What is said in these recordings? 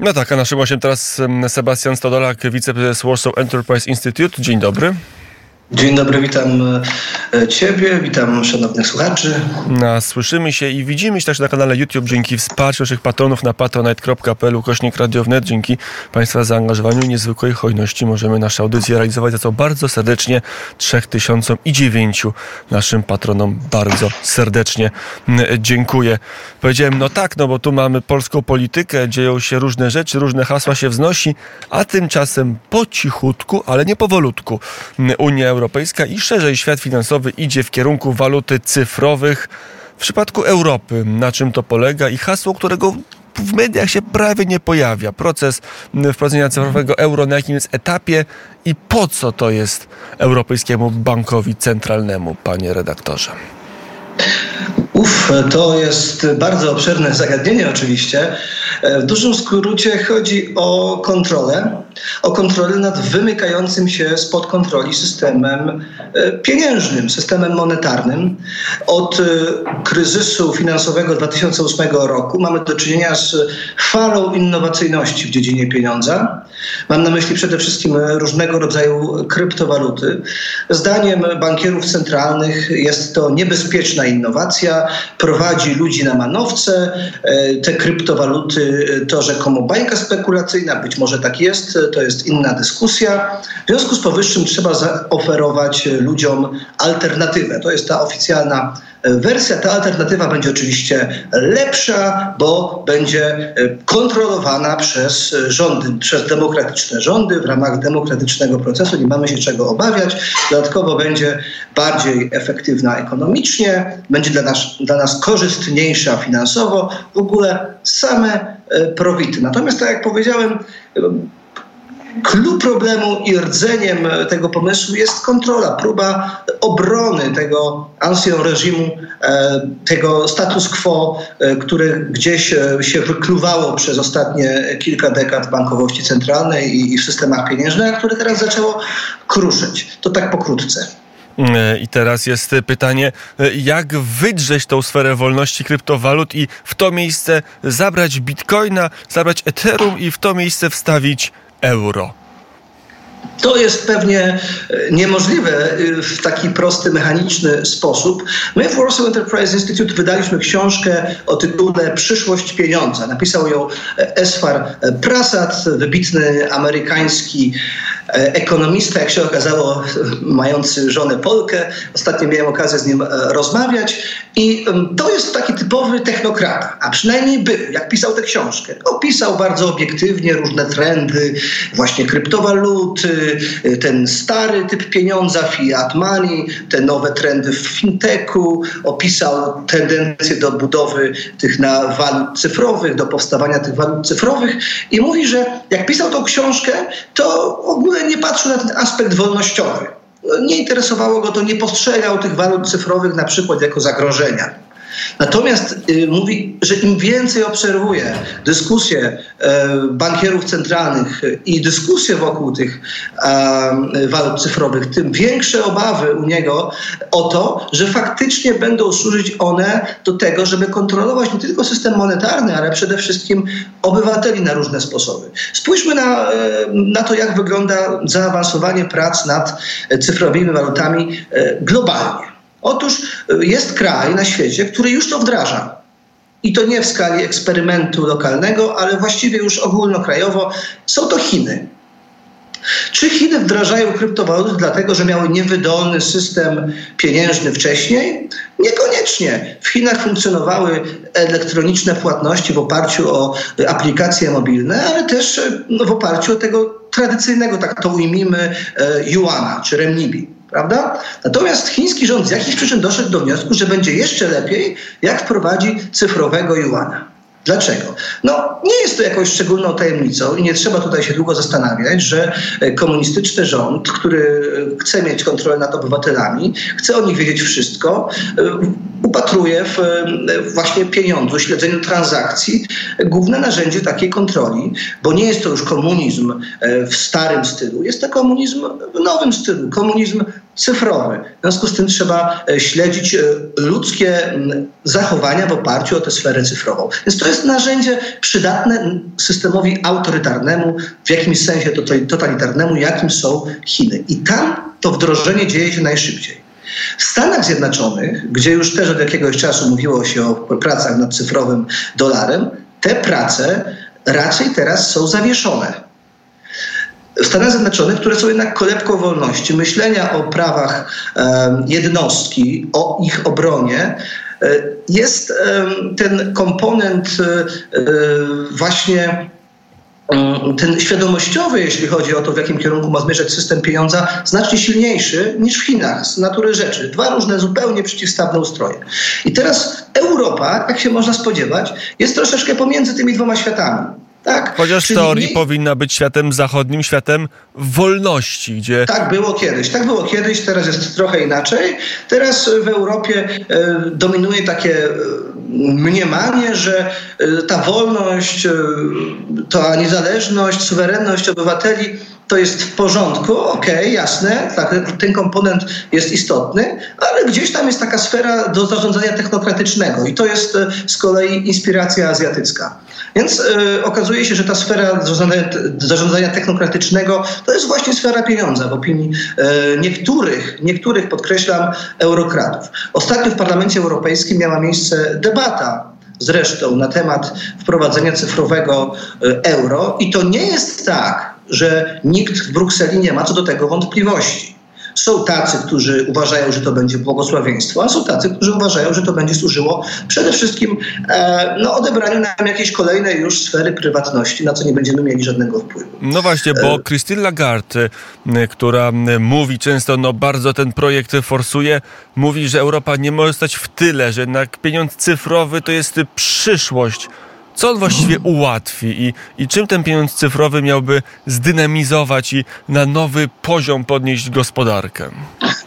No tak, a naszym gościem teraz Sebastian Stodolak, wiceprezes Warsaw Enterprise Institute. Dzień dobry. Dzień dobry, witam e, Ciebie, witam szanownych słuchaczy. No, słyszymy się i widzimy się też na kanale YouTube dzięki wsparciu naszych patronów na patronite.pl kośnik radiownet. Dzięki Państwa zaangażowaniu i niezwykłej hojności możemy nasze audycje realizować, za co bardzo serdecznie 3009 naszym patronom bardzo serdecznie dziękuję. Powiedziałem, no tak, no bo tu mamy polską politykę, dzieją się różne rzeczy, różne hasła się wznosi, a tymczasem po cichutku, ale nie powolutku Unia Europejska i szerzej świat finansowy idzie w kierunku waluty cyfrowych. W przypadku Europy, na czym to polega i hasło, którego w mediach się prawie nie pojawia. Proces wprowadzenia cyfrowego euro na jakim jest etapie i po co to jest Europejskiemu Bankowi Centralnemu, panie redaktorze? Uf, to jest bardzo obszerne zagadnienie oczywiście. W dużym skrócie chodzi o kontrolę, o kontrolę nad wymykającym się spod kontroli systemem e, pieniężnym, systemem monetarnym. Od e, kryzysu finansowego 2008 roku mamy do czynienia z falą innowacyjności w dziedzinie pieniądza. Mam na myśli przede wszystkim różnego rodzaju kryptowaluty. Zdaniem bankierów centralnych jest to niebezpieczna innowacja, prowadzi ludzi na manowce. E, te kryptowaluty to rzekomo bańka spekulacyjna, być może tak jest, to jest inna dyskusja. W związku z powyższym trzeba zaoferować ludziom alternatywę. To jest ta oficjalna wersja. Ta alternatywa będzie oczywiście lepsza, bo będzie e, kontrolowana przez rządy, przez demokratyczne rządy w ramach demokratycznego procesu. Nie mamy się czego obawiać. Dodatkowo będzie bardziej efektywna ekonomicznie, będzie dla nas, dla nas korzystniejsza finansowo. W ogóle same e, profity. Natomiast, tak jak powiedziałem, Klub problemu i rdzeniem tego pomysłu jest kontrola, próba obrony tego ancien reżimu, e, tego status quo, e, które gdzieś e, się wykluwało przez ostatnie kilka dekad w bankowości centralnej i w systemach pieniężnych, które teraz zaczęło kruszyć. To tak pokrótce. I teraz jest pytanie, jak wydrzeć tą sferę wolności kryptowalut i w to miejsce zabrać bitcoina, zabrać Ethereum i w to miejsce wstawić euro. To jest pewnie e, niemożliwe e, w taki prosty, mechaniczny sposób. My w Warsaw Enterprise Institute wydaliśmy książkę o tytule Przyszłość pieniądza. Napisał ją e, Esfar Prasad, wybitny amerykański ekonomista, jak się okazało, mający żonę Polkę. Ostatnio miałem okazję z nim rozmawiać i to jest taki typowy technokrata, a przynajmniej był, jak pisał tę książkę. Opisał bardzo obiektywnie różne trendy, właśnie kryptowaluty, ten stary typ pieniądza, fiat money, te nowe trendy w fintechu, opisał tendencje do budowy tych na walut cyfrowych, do powstawania tych walut cyfrowych i mówi, że jak pisał tą książkę, to w nie patrzył na ten aspekt wolnościowy nie interesowało go to, nie postrzegał tych walut cyfrowych na przykład jako zagrożenia. Natomiast y, mówi, że im więcej obserwuje dyskusje y, bankierów centralnych i dyskusje wokół tych y, walut cyfrowych, tym większe obawy u niego o to, że faktycznie będą służyć one do tego, żeby kontrolować nie tylko system monetarny, ale przede wszystkim obywateli na różne sposoby. Spójrzmy na, na to, jak wygląda zaawansowanie prac nad cyfrowymi walutami globalnie. Otóż y, jest kraj na świecie, który już to wdraża. I to nie w skali eksperymentu lokalnego, ale właściwie już ogólnokrajowo. Są to Chiny. Czy Chiny wdrażają kryptowaluty dlatego, że miały niewydolny system pieniężny wcześniej? Niekoniecznie. W Chinach funkcjonowały elektroniczne płatności w oparciu o aplikacje mobilne, ale też no, w oparciu o tego tradycyjnego, tak to ujmijmy, e, yuana czy renminbi prawda? Natomiast chiński rząd z jakichś przyczyn doszedł do wniosku, że będzie jeszcze lepiej, jak wprowadzi cyfrowego juana. Dlaczego? No, nie jest to jakąś szczególną tajemnicą i nie trzeba tutaj się długo zastanawiać, że e, komunistyczny rząd, który e, chce mieć kontrolę nad obywatelami, chce o nich wiedzieć wszystko, e, upatruje w właśnie pieniądzu, śledzeniu transakcji główne narzędzie takiej kontroli, bo nie jest to już komunizm w starym stylu, jest to komunizm w nowym stylu, komunizm cyfrowy. W związku z tym trzeba śledzić ludzkie zachowania w oparciu o tę sferę cyfrową. Więc to jest narzędzie przydatne systemowi autorytarnemu, w jakimś sensie totalitarnemu, jakim są Chiny. I tam to wdrożenie dzieje się najszybciej. W Stanach Zjednoczonych, gdzie już też od jakiegoś czasu mówiło się o pracach nad cyfrowym dolarem, te prace raczej teraz są zawieszone. W Stanach Zjednoczonych, które są jednak kolebką wolności, myślenia o prawach e, jednostki, o ich obronie, e, jest e, ten komponent właśnie Mm, ten świadomościowy, jeśli chodzi o to, w jakim kierunku ma zmierzać system pieniądza, znacznie silniejszy niż w Chinach z natury rzeczy. Dwa różne, zupełnie przeciwstawne ustroje. I teraz Europa, jak się można spodziewać, jest troszeczkę pomiędzy tymi dwoma światami. Tak? Chociaż w teorii nie... powinna być światem zachodnim, światem wolności, gdzie... Tak było kiedyś, tak było kiedyś, teraz jest trochę inaczej. Teraz w Europie e, dominuje takie e, mniemanie, że e, ta wolność, ta niezależność, suwerenność obywateli to jest w porządku, okej, okay, jasne, tak, ten komponent jest istotny, ale gdzieś tam jest taka sfera do zarządzania technokratycznego i to jest e, z kolei inspiracja azjatycka. Więc y, okazuje się, że ta sfera zarządzania, zarządzania, technokratycznego to jest właśnie sfera pieniądza w opinii y, niektórych, niektórych, podkreślam, eurokratów. Ostatnio w Parlamencie Europejskim miała miejsce debata zresztą na temat wprowadzenia cyfrowego euro i to nie jest tak, że nikt w Brukseli nie ma co do tego wątpliwości. Są tacy, którzy uważają, że to będzie błogosławieństwo, a są tacy, którzy uważają, że to będzie służyło przede wszystkim e, no, odebraniu nam jakiejś kolejnej już sfery prywatności, na co nie będziemy mieli żadnego wpływu. No właśnie, bo e, Christine Lagarde, e, która mówi często, no bardzo ten projekt forsuje, mówi, że Europa nie może stać w tyle, że jednak pieniądz cyfrowy to jest przyszłość co on właściwie ułatwi i, i czym ten pieniądz cyfrowy miałby zdynamizować i na nowy poziom podnieść gospodarkę?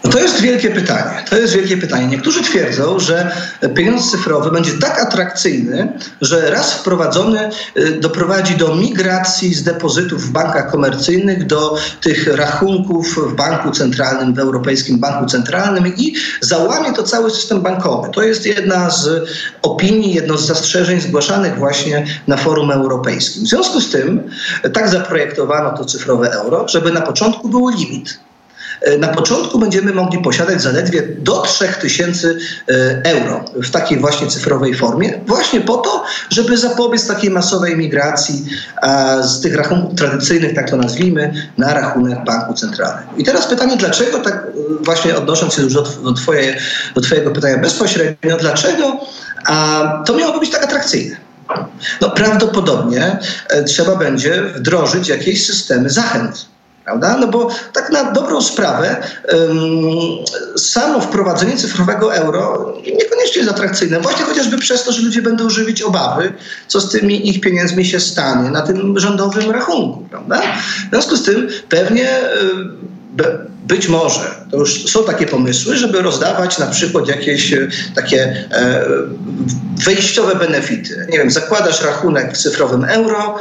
No to jest wielkie pytanie. To jest wielkie pytanie. Niektórzy twierdzą, że pieniądz cyfrowy będzie tak atrakcyjny, że raz wprowadzony y, doprowadzi do migracji z depozytów w bankach komercyjnych do tych rachunków w banku centralnym, w Europejskim Banku Centralnym i załamie to cały system bankowy. To jest jedna z opinii, jedno z zastrzeżeń zgłaszanych właśnie na forum europejskim. W związku z tym tak zaprojektowano to cyfrowe euro, żeby na początku był limit E, na początku będziemy mogli posiadać zaledwie do 3000 e, euro w takiej właśnie cyfrowej formie, właśnie po to, żeby zapobiec takiej masowej migracji z tych rachunków tradycyjnych, tak to nazwijmy, na rachunek banku centralnego. I teraz pytanie, dlaczego tak e, właśnie odnosząc się już do, do, twoje, do Twojego pytania bezpośrednio, dlaczego to miałoby być tak atrakcyjne? No prawdopodobnie trzeba będzie wdrożyć jakieś systemy zachęt Prawda? No bo tak na dobrą sprawę samo wprowadzenie cyfrowego euro niekoniecznie jest atrakcyjne. Właśnie chociażby przez to, że ludzie będą żywić obawy, co z tymi ich pieniędzmi się stanie na tym rządowym rachunku. Prawda? W związku z tym pewnie być może, to już są takie pomysły, żeby rozdawać na przykład jakieś e, takie e, wejściowe benefity. Nie wiem, zakładasz rachunek w cyfrowym euro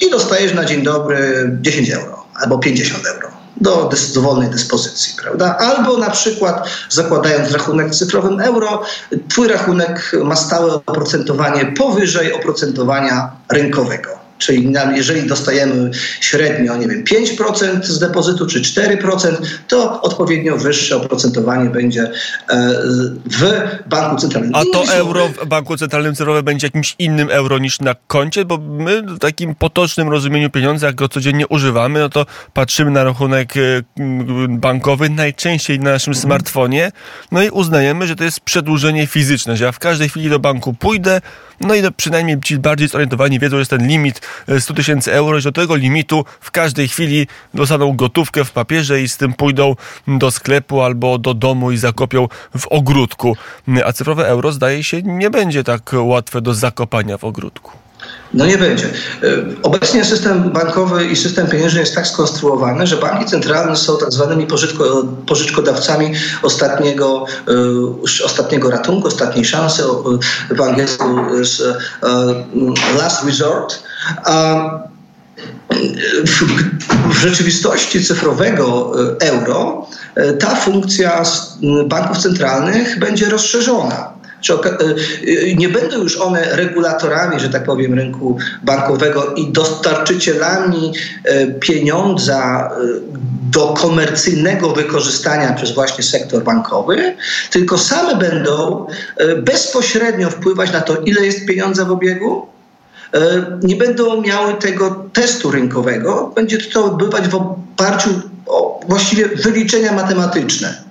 i dostajesz na dzień dobry 10 euro albo 50 euro do dowolnej dyspozycji, prawda? Albo na przykład zakładając rachunek w cyfrowym euro, twój rachunek ma stałe oprocentowanie powyżej oprocentowania rynkowego. Czyli jeżeli dostajemy średnio, nie wiem, 5% z depozytu czy 4%, to odpowiednio wyższe oprocentowanie będzie e, w banku centralnym. A to euro w banku centralnym cyfrowe będzie jakimś innym euro niż na koncie, bo my w takim potocznym rozumieniu pieniądza, jak go codziennie używamy, no to patrzymy na rachunek e, bankowy najczęściej na naszym smartfonie, no i uznajemy, że to jest przedłużenie fizyczne, że ja w każdej chwili do banku pójdę, no i przynajmniej ci bardziej zorientowani wiedzą, że jest ten limit 100 e, tysięcy euro, że do tego limitu w każdej chwili dostaną gotówkę w papierze i z tym pójdą do sklepu albo do domu i zakopią w ogródku. A cyfrowe euro zdaje się nie będzie tak łatwe do zakopania w ogródku. No nie będzie. Obecnie system bankowy i system pieniężny jest tak skonstruowany, że banki centralne są tak zwanymi pożyczko, pożyczkodawcami ostatniego, ostatniego ratunku, ostatniej szansy. W angielsku jest last resort. W rzeczywistości cyfrowego euro ta funkcja banków centralnych będzie rozszerzona. Nie będą już one regulatorami, że tak powiem, rynku bankowego i dostarczycielami pieniądza do komercyjnego wykorzystania przez właśnie sektor bankowy, tylko same będą bezpośrednio wpływać na to, ile jest pieniądza w obiegu, nie będą miały tego testu rynkowego. Będzie to odbywać w oparciu o właściwie wyliczenia matematyczne.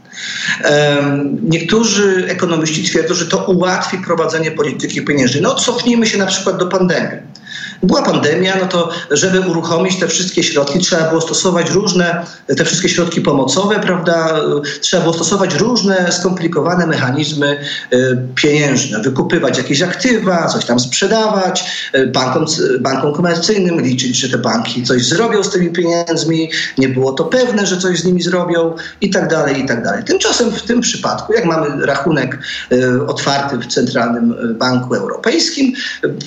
Niektórzy ekonomiści twierdzą, że to ułatwi prowadzenie polityki pieniężnej. No cofnijmy się na przykład do pandemii. Była pandemia, no to żeby uruchomić te wszystkie środki, trzeba było stosować różne, te wszystkie środki pomocowe, prawda? Trzeba było stosować różne skomplikowane mechanizmy y, pieniężne, wykupywać jakieś aktywa, coś tam sprzedawać, y, bankom, bankom komercyjnym liczyć, że te banki coś zrobią z tymi pieniędzmi, nie było to pewne, że coś z nimi zrobią i tak dalej, i tak dalej. Tymczasem w tym przypadku, jak mamy rachunek y, otwarty w Centralnym Banku Europejskim,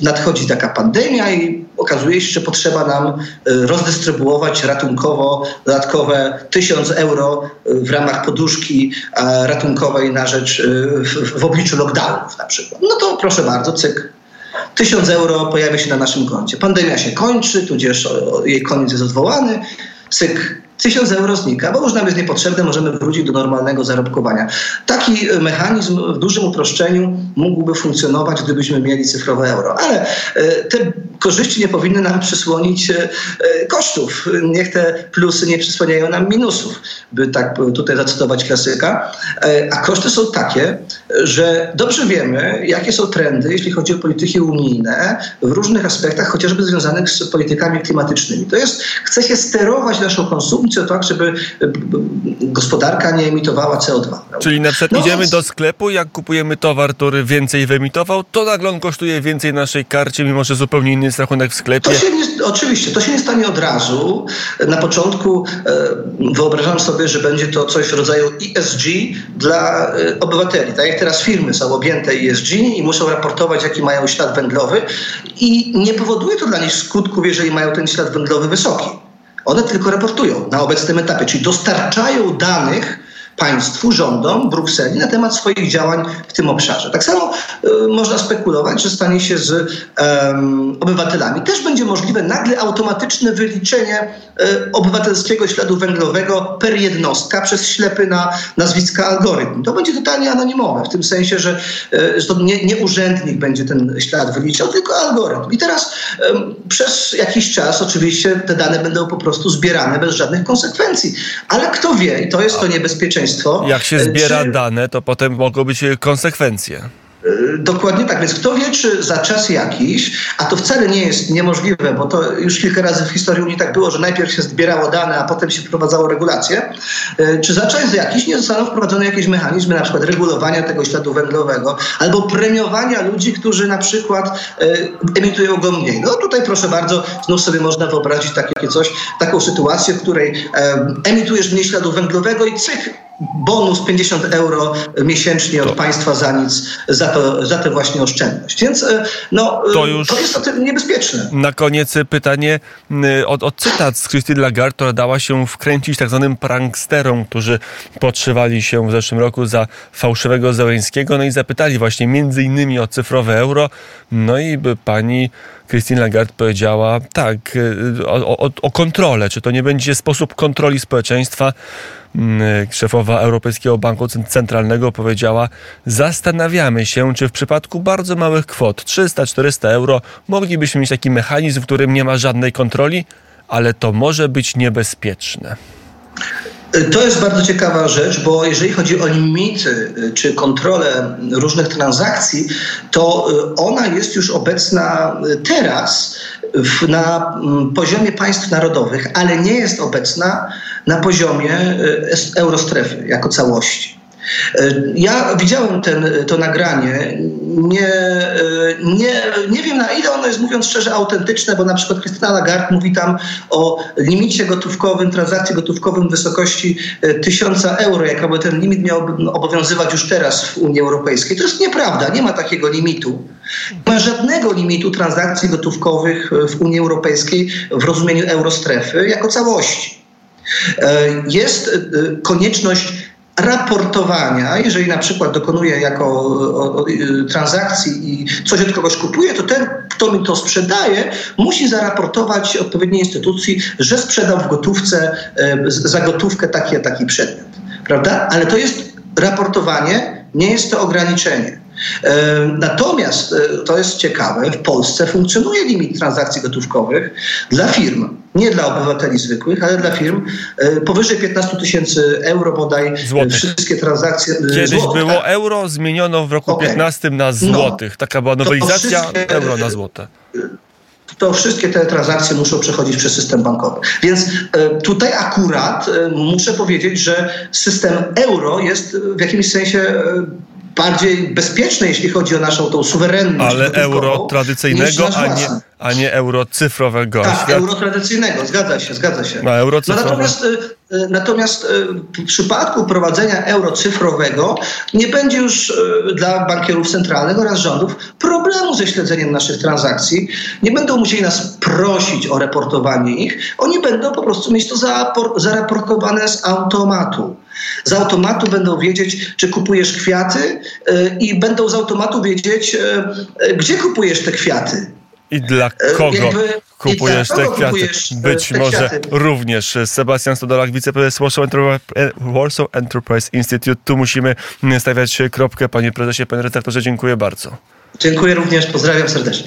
nadchodzi taka pandemia i okazuje się, że potrzeba nam e, rozdystrybuować ratunkowo dodatkowe 1000 euro e, w ramach poduszki ratunkowej na rzecz w, w obliczu lockdownów na przykład. No to proszę bardzo, cyk, 1000 euro pojawia się na naszym koncie. Pandemia się kończy, tudzież jej koniec jest odwołany. Cyk, 1000 euro znika, bo już nam jest niepotrzebne, możemy wrócić do normalnego zarobkowania. Taki e, mechanizm w dużym uproszczeniu mógłby funkcjonować, gdybyśmy mieli cyfrowe euro, ale e, te korzyści nie powinny nam przysłonić e, kosztów. Niech te plusy nie przysłaniają nam minusów, by tak tutaj zacytować klasyka. A koszty są takie, że dobrze wiemy, jakie są trendy, jeśli chodzi o polityki unijne w różnych aspektach, chociażby związanych z politykami klimatycznymi. To jest, chce się sterować naszą konsumpcją, funkcję tak, żeby e, gospodarka nie emitowała CO2. Prawda? Czyli na przykład no, idziemy do sklepu, jak kupujemy towar, który więcej wyemitował, to nagle on kosztuje więcej naszej karcie, mimo że zupełnie inny jest rachunek w sklepie. To nie, oczywiście, to się nie stanie od razu. Na początku e, wyobrażam sobie, że będzie to coś w rodzaju ESG dla e, obywateli. Tak jak teraz firmy są objęte ESG i muszą raportować, jaki mają ślad węglowy i nie powoduje to dla nich skutków, jeżeli mają ten ślad węglowy wysoki. One tylko raportują na obecnym etapie, czyli dostarczają danych państwu, rządom Brukseli na temat swoich działań w tym obszarze. Tak samo y, można spekulować, że stanie się z um, obywatelami. Też będzie możliwe nagle automatyczne wyliczenie y, obywatelskiego śladu węglowego per jednostka przez ślepy na nazwiska algorytm. To będzie totalnie anonimowe, w tym sensie, że, y, że to nie, nie, urzędnik będzie ten ślad wyliczał, tylko algorytm. I teraz przez jakiś czas oczywiście te dane będą po prostu zbierane bez żadnych konsekwencji. Ale kto wie, i to jest to niebezpieczeństwo, jak się zbiera czy... dane, to potem mogą być konsekwencje. Y, dokładnie tak, więc kto wie, czy za czas jakiś, a to wcale nie jest niemożliwe, bo to już kilka razy w historii Unii tak było, że najpierw się zbierało dane, a potem się wprowadzało regulacje, y, czy za czas jakiś nie zostaną wprowadzone jakieś mechanizmy, na przykład regulowania tego śladu węglowego, albo premiowania ludzi, którzy na przykład emitują go mniej. No tutaj proszę bardzo, znów sobie można wyobrazić takie coś, taką sytuację, w której emitujesz mniej śladu węglowego i cyk, bonus 50 euro miesięcznie od państwa za nic, za, to, za tę właśnie oszczędność. Więc e, no, to, e, już to jest niebezpieczne. Na koniec pytanie od, od cytat z Christine Lagarde, która dała się wkręcić tak zwanym pranksterom, którzy podszywali się w zeszłym roku za fałszywego Zełęńskiego, no i zapytali właśnie między innymi o cyfrowe euro, no i by pani Christine Lagarde powiedziała tak, e, o, o, o kontrolę, czy to nie będzie sposób kontroli społeczeństwa, Mm, szefowa Europejskiego Banku Centralnego powiedziała: Zastanawiamy się, czy w przypadku bardzo małych kwot 300-400 euro moglibyśmy mieć taki mechanizm, w którym nie ma żadnej kontroli, ale to może być niebezpieczne. To jest bardzo ciekawa rzecz, bo jeżeli chodzi o limity y, czy kontrolę różnych transakcji, to y, ona jest już obecna y, teraz na mm, poziomie państw narodowych, ale nie jest obecna na poziomie eurostrefy jako całości. Ja widziałem ten, to nagranie. Nie, e, nie, nie wiem na ile ono jest, mówiąc szczerze, autentyczne, bo na przykład Krystyna Lagarde mówi tam o limicie gotówkowym, transakcji gotówkowym w wysokości e, 1000 euro, jakoby ten limit miał obowiązywać już teraz w Unii Europejskiej. To jest nieprawda, nie ma takiego limitu. Nie ma żadnego limitu transakcji gotówkowych e, w Unii Europejskiej w rozumieniu eurostrefy jako całości. E, Jest e, konieczność raportowania, jeżeli na przykład dokonuje jako o, o, transakcji i coś od kogoś kupuje, to ten, kto mi to sprzedaje, musi zaraportować odpowiedniej instytucji, że sprzedał w gotówce e, za gotówkę taki taki przedmiot. Prawda? Ale to jest raportowanie, nie jest to ograniczenie. E, Natomiast e, to jest ciekawe, w Polsce funkcjonuje limit transakcji gotówkowych dla firm, nie dla obywateli zwykłych, ale dla firm e, powyżej 15 tysięcy euro bodaj Złotych. wszystkie transakcje Kiedyś złotych, było tak? euro, zmieniono w roku Okej. 15 na No. złotych. Taka była nowelizacja, wszystkie- euro na złote. to wszystkie te transakcje muszą przechodzić przez system bankowy. Więc tutaj akurat muszę powiedzieć, że system euro jest w jakimś sensie bardziej bezpieczny, jeśli chodzi o naszą tą suwerenność. Ale euro tradycyjnego, a nie, a nie euro cyfrowego. Tak, Świat- euro tradycyjnego, zgadza się, zgadza się. No, euro No natomiast, e, e, natomiast e, w przypadku prowadzenia euro cyfrowego nie będzie już dla bankierów centralnych oraz rządów problemu ze śledzeniem naszych transakcji. Nie będą musieli nas prosić o reportowanie ich. Oni będą po prostu mieć to zaraportowane z automatu. Z automatu będą wiedzieć, czy kupujesz kwiaty e, i będą z automatu wiedzieć, e, e, gdzie kupujesz te kwiaty. I dla kogo jakby- kupujesz i dla te kogo kwiaty? kupujesz, e, Być te może kwiaty? również Sebastian Stodolak, wiceprezes Warsaw Enterprise, Warsaw Enterprise Institute. Tu musimy stawiać kropkę. Panie prezesie, panie redaktorze, dziękuję bardzo. Dziękuję również, pozdrawiam serdecznie.